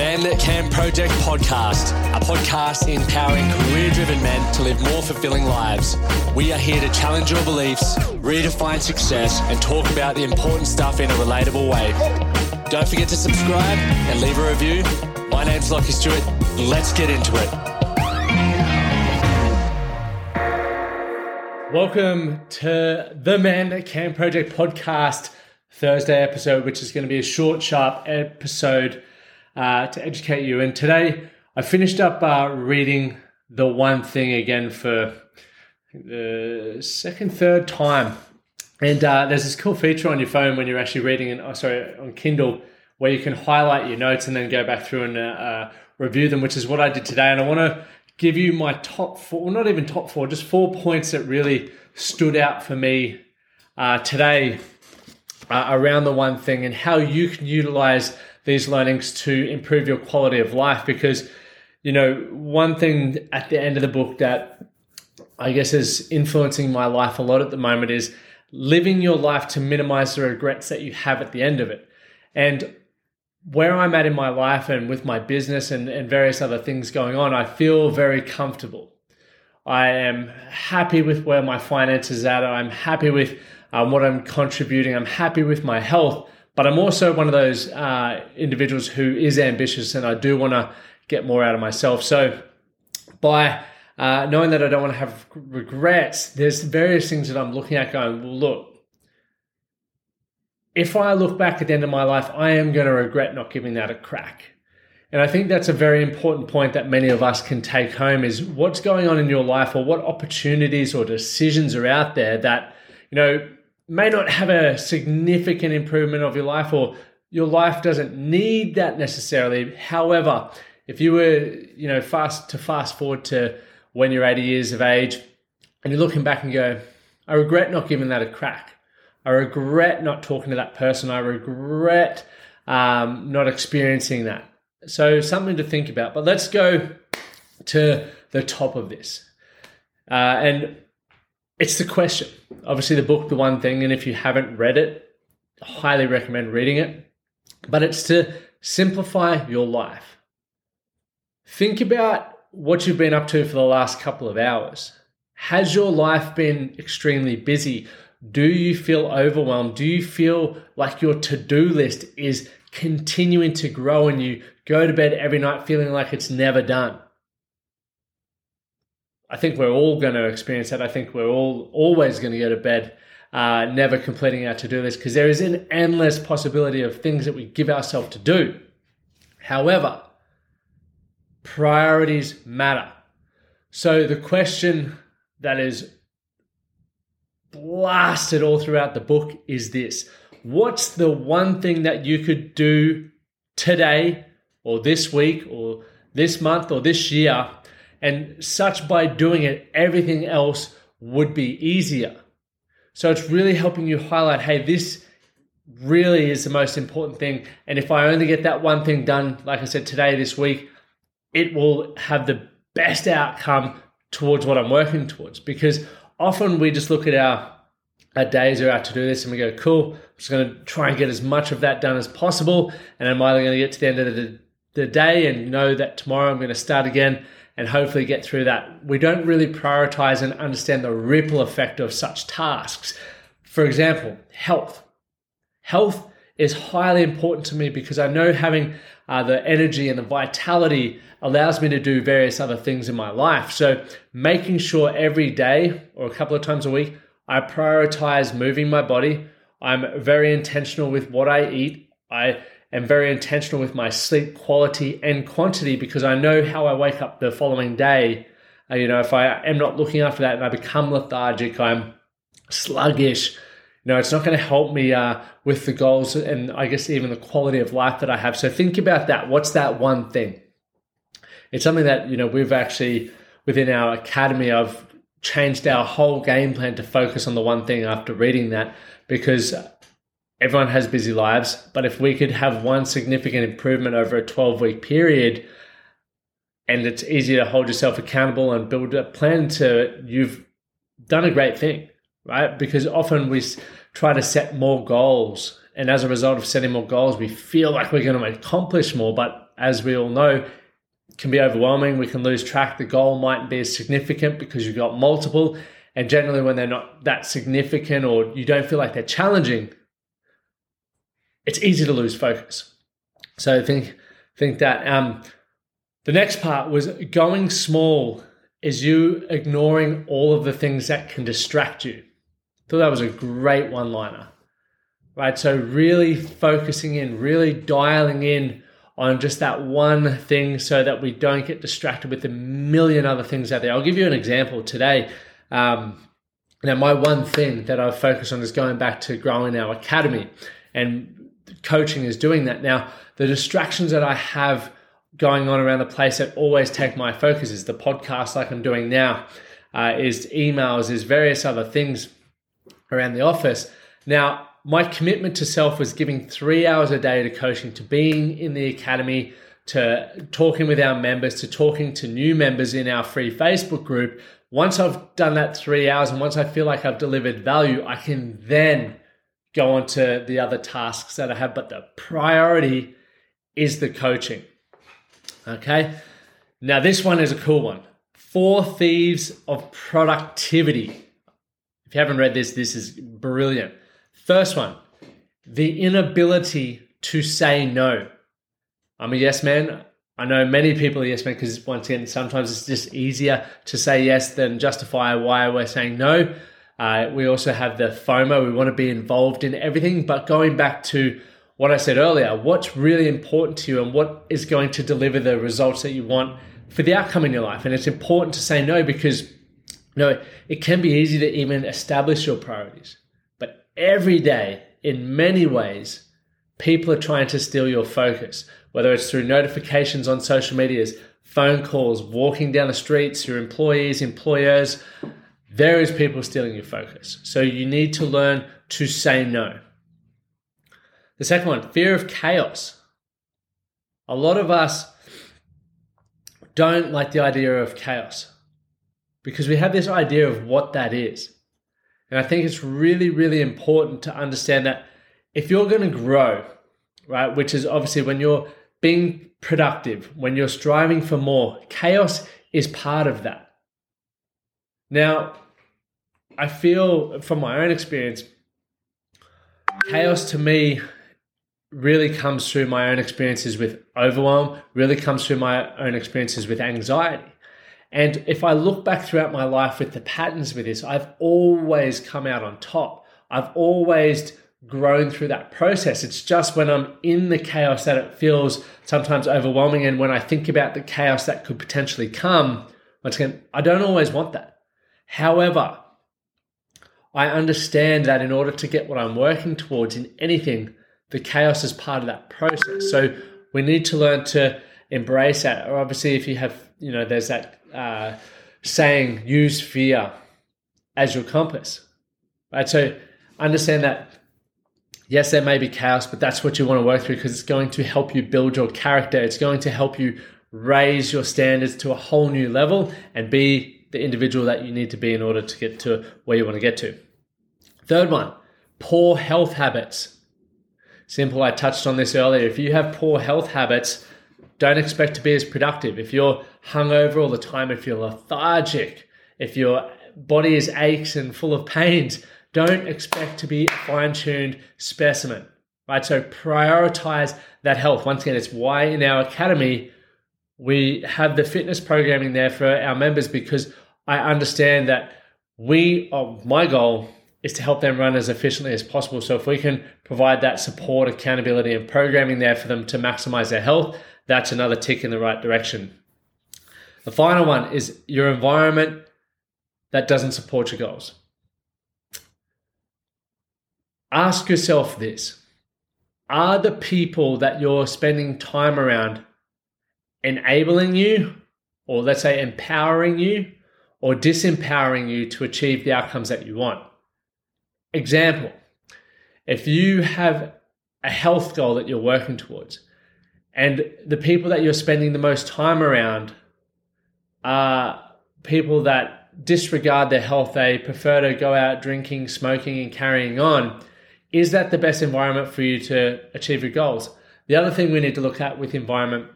Man That Can Project podcast, a podcast empowering career driven men to live more fulfilling lives. We are here to challenge your beliefs, redefine success, and talk about the important stuff in a relatable way. Don't forget to subscribe and leave a review. My name's Lachie Stuart. Let's get into it. Welcome to the Man That Can Project podcast, Thursday episode, which is going to be a short, sharp episode uh, to educate you. And today I finished up uh, reading The One Thing again for the second, third time. And uh, there's this cool feature on your phone when you're actually reading, it. oh, sorry, on Kindle, where you can highlight your notes and then go back through and uh, uh, review them, which is what I did today. And I want to give you my top four, well, not even top four, just four points that really stood out for me uh, today around the one thing and how you can utilize these learnings to improve your quality of life because you know one thing at the end of the book that i guess is influencing my life a lot at the moment is living your life to minimize the regrets that you have at the end of it. And where i'm at in my life and with my business and, and various other things going on i feel very comfortable. I am happy with where my finances are at. I'm happy with um, what i'm contributing. I'm happy with my health but I'm also one of those uh, individuals who is ambitious and I do want to get more out of myself. So by uh, knowing that I don't want to have regrets, there's various things that I'm looking at going, well, look, if I look back at the end of my life, I am going to regret not giving that a crack. And I think that's a very important point that many of us can take home is what's going on in your life or what opportunities or decisions are out there that, you know, may not have a significant improvement of your life or your life doesn't need that necessarily. However, if you were, you know, fast to fast forward to when you're 80 years of age and you're looking back and go, I regret not giving that a crack. I regret not talking to that person. I regret um, not experiencing that. So, something to think about. But let's go to the top of this. Uh, and it's the question. Obviously, the book, The One Thing, and if you haven't read it, highly recommend reading it. But it's to simplify your life. Think about what you've been up to for the last couple of hours. Has your life been extremely busy? Do you feel overwhelmed? Do you feel like your to do list is continuing to grow and you go to bed every night feeling like it's never done? I think we're all going to experience that. I think we're all always going to go to bed uh, never completing our to do list because there is an endless possibility of things that we give ourselves to do. However, priorities matter. So the question that is blasted all throughout the book is this What's the one thing that you could do today or this week or this month or this year and such by doing it, everything else would be easier. So it's really helping you highlight hey, this really is the most important thing. And if I only get that one thing done, like I said today, this week, it will have the best outcome towards what I'm working towards. Because often we just look at our our days or our to do list and we go, cool, I'm just going to try and get as much of that done as possible. And I'm either going to get to the end of the, the day and know that tomorrow I'm going to start again and hopefully get through that. We don't really prioritize and understand the ripple effect of such tasks. For example, health. Health is highly important to me because I know having uh, the energy and the vitality allows me to do various other things in my life. So, making sure every day or a couple of times a week, I prioritize moving my body. I'm very intentional with what I eat. I am very intentional with my sleep quality and quantity because I know how I wake up the following day. Uh, you know, if I am not looking after that and I become lethargic, I'm sluggish. You know, it's not going to help me uh, with the goals and I guess even the quality of life that I have. So think about that. What's that one thing? it's something that you know we've actually within our academy i've changed our whole game plan to focus on the one thing after reading that because everyone has busy lives but if we could have one significant improvement over a 12 week period and it's easy to hold yourself accountable and build a plan to you've done a great thing right because often we try to set more goals and as a result of setting more goals we feel like we're going to accomplish more but as we all know can be overwhelming. We can lose track. The goal mightn't be as significant because you've got multiple. And generally, when they're not that significant or you don't feel like they're challenging, it's easy to lose focus. So think think that. Um, the next part was going small is you ignoring all of the things that can distract you. I thought that was a great one liner, right? So really focusing in, really dialing in on just that one thing so that we don't get distracted with a million other things out there. I'll give you an example today. Um, now, my one thing that I've focused on is going back to growing our academy, and coaching is doing that. Now, the distractions that I have going on around the place that always take my focus is the podcast, like I'm doing now, uh, is emails, is various other things around the office. Now, my commitment to self was giving three hours a day to coaching, to being in the academy, to talking with our members, to talking to new members in our free Facebook group. Once I've done that three hours and once I feel like I've delivered value, I can then go on to the other tasks that I have. But the priority is the coaching. Okay. Now, this one is a cool one Four Thieves of Productivity. If you haven't read this, this is brilliant. First one, the inability to say no. I'm a yes man. I know many people are yes men because once again, sometimes it's just easier to say yes than justify why we're saying no. Uh, we also have the FOMO. We want to be involved in everything. But going back to what I said earlier, what's really important to you and what is going to deliver the results that you want for the outcome in your life. And it's important to say no because you know, it can be easy to even establish your priorities But every day, in many ways, people are trying to steal your focus, whether it's through notifications on social medias, phone calls, walking down the streets, your employees, employers. There is people stealing your focus. So you need to learn to say no. The second one, fear of chaos. A lot of us don't like the idea of chaos because we have this idea of what that is. And I think it's really, really important to understand that if you're going to grow, right, which is obviously when you're being productive, when you're striving for more, chaos is part of that. Now, I feel from my own experience, chaos to me really comes through my own experiences with overwhelm, really comes through my own experiences with anxiety. And if I look back throughout my life with the patterns with this, I've always come out on top. I've always grown through that process. It's just when I'm in the chaos that it feels sometimes overwhelming. And when I think about the chaos that could potentially come, once again, I don't always want that. However, I understand that in order to get what I'm working towards in anything, the chaos is part of that process. So we need to learn to embrace that. Or obviously, if you have, you know, there's that uh, saying use fear as your compass, right? So understand that yes, there may be chaos, but that's what you want to work through because it's going to help you build your character. It's going to help you raise your standards to a whole new level and be the individual that you need to be in order to get to where you want to get to. Third one, poor health habits. Simple, I touched on this earlier. If you have poor health habits, don't expect to be as productive. If you're hungover all the time, if you're lethargic, if your body is aches and full of pains, don't expect to be a fine tuned specimen. right? So prioritize that health. Once again, it's why in our academy we have the fitness programming there for our members because I understand that we, oh, my goal is to help them run as efficiently as possible. So if we can provide that support, accountability, and programming there for them to maximize their health, that's another tick in the right direction. The final one is your environment that doesn't support your goals. Ask yourself this Are the people that you're spending time around enabling you, or let's say empowering you, or disempowering you to achieve the outcomes that you want? Example if you have a health goal that you're working towards, and the people that you're spending the most time around are people that disregard their health, they prefer to go out drinking, smoking, and carrying on. Is that the best environment for you to achieve your goals? The other thing we need to look at with environment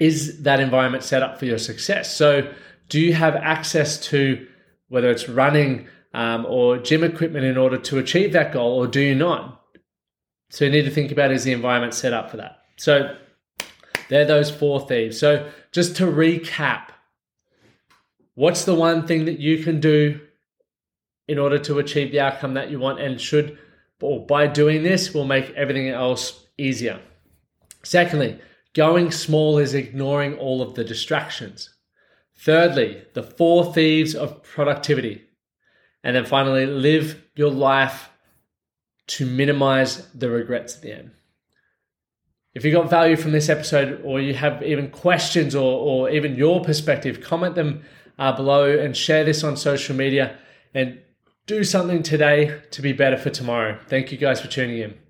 is that environment set up for your success? So, do you have access to whether it's running um, or gym equipment in order to achieve that goal, or do you not? So, you need to think about is the environment set up for that? So, they're those four thieves. So, just to recap, what's the one thing that you can do in order to achieve the outcome that you want and should, or by doing this, will make everything else easier? Secondly, going small is ignoring all of the distractions. Thirdly, the four thieves of productivity. And then finally, live your life to minimize the regrets at the end. If you got value from this episode, or you have even questions or, or even your perspective, comment them uh, below and share this on social media and do something today to be better for tomorrow. Thank you guys for tuning in.